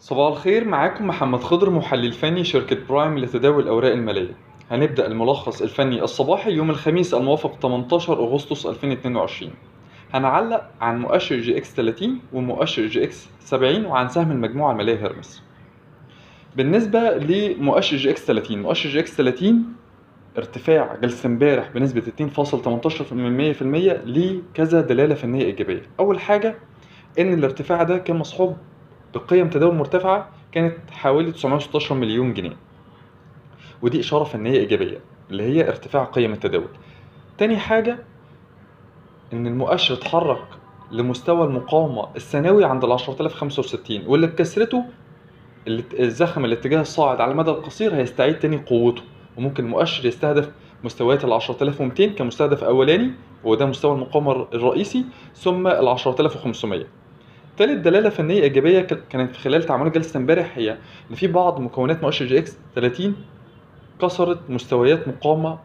صباح الخير معاكم محمد خضر محلل فني شركة برايم لتداول الأوراق المالية. هنبدأ الملخص الفني الصباحي يوم الخميس الموافق 18 أغسطس 2022 هنعلق عن مؤشر EGX 30 ومؤشر EGX 70 وعن سهم المجموعة المالية هيرمس بالنسبة لمؤشر EGX 30 مؤشر EGX 30 ارتفاع جلسة امبارح بنسبة 2.18% لكذا دلالة فنية إيجابية. أول حاجة إن الارتفاع ده كان مصحوب بقيم تداول مرتفعة كانت حوالي 916 مليون جنيه. ودي إشارة فنية إيجابية اللي هي ارتفاع قيم التداول. تاني حاجة إن المؤشر اتحرك لمستوى المقاومة السنوي عند ال 10065 واللي بكسرته الزخم الاتجاه الصاعد على المدى القصير هيستعيد تاني قوته وممكن المؤشر يستهدف مستويات ال 10200 كمستهدف أولاني وده مستوى المقاومة الرئيسي ثم ال 10500 تالت دلالة فنية إيجابية ك- كانت خلال تعاملات جلسة امبارح هي إن في بعض مكونات مؤشر EGX 30 كسرت مستويات مقاومة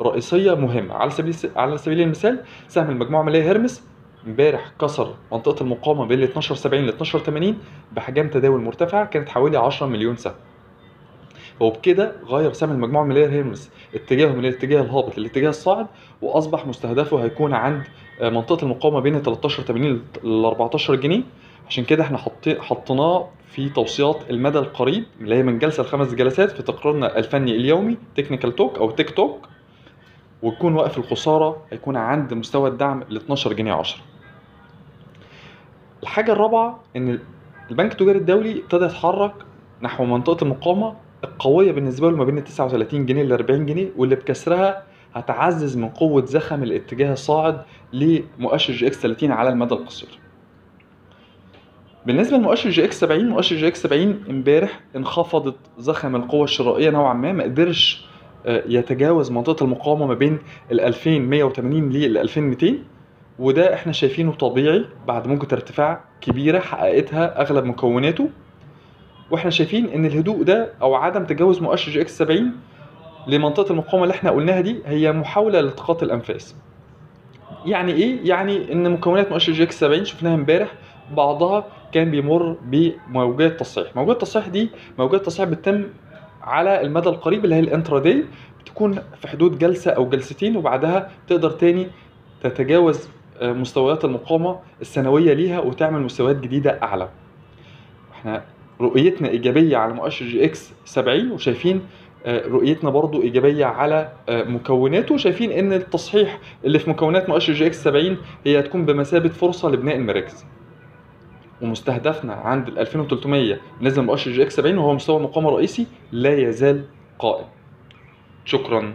رئيسية مهمة. على سبيل على سبيل المثال سهم المجموعة المالية هيرمس امبارح كسر منطقة المقاومة بين ال 1270 ل 1280 بأحجام تداول مرتفعة كانت حوالي 10 مليون سهم. وبكده غير سهم المجموعة المالية هيرمس اتجاهه من الاتجاه الهابط للاتجاه الصاعد وأصبح مستهدفه هيكون عند آه، منطقة المقاومة بين 1380 ل 14 جنيه. عشان كده إحنا حطي- حطيناه في توصيات المدى القريب اللي هي من جلسة لخمس جلسات في تقريرنا الفني اليومي تكنيكال توك أو تيك توك ويكون واقف الخسارة هيكون عند مستوى الدعم ل 12 جنيه 10 الحاجة الرابعة إن البنك التجاري الدولي ابتدى يتحرك نحو منطقة المقاومة القوية بالنسبة له ما بين ال 39 جنيه ل 40 جنيه واللي بكسرها هتعزز من قوة زخم الاتجاه الصاعد لمؤشر EGX 30 على المدى القصير. بالنسبة لمؤشر EGX 70 مؤشر EGX 70 امبارح انخفضت زخم القوة الشرائية نوعا ما ما قدرش آه، يتجاوز منطقة المقاومة ما بين ال 2180 لل 2200 وده إحنا شايفينه طبيعي بعد موجة ارتفاع كبيرة حققتها أغلب مكوناته وإحنا شايفين إن الهدوء ده أو عدم تجاوز مؤشر EGX 70 لمنطقة المقاومة اللي إحنا قلناها دي هي محاولة لالتقاط الأنفاس. يعني إيه؟ يعني إن مكونات مؤشر EGX 70 شفناها إمبارح بعضها كان بيمر بموجات تصحيح. موجات التصحيح دي موجات تصحيح بتتم على المدى القريب اللي هي ال intraday بتكون في حدود جلسة أو جلستين وبعدها تقدر تاني تتجاوز آه، مستويات المقاومة السنوية ليها وتعمل مستويات جديدة أعلى. إحنا رؤيتنا إيجابية على مؤشر EGX 70 وشايفين آه، رؤيتنا برضو إيجابية على آه، مكوناته. شايفين إن التصحيح اللي في مكونات مؤشر EGX 70 هي هتكون بمثابة فرصة لبناء المراكز. ومستهدفنا عند ال 2300 لمؤشر EGX 70 وهو مستوى مقاومه رئيسي لا يزال قائم. شكرا.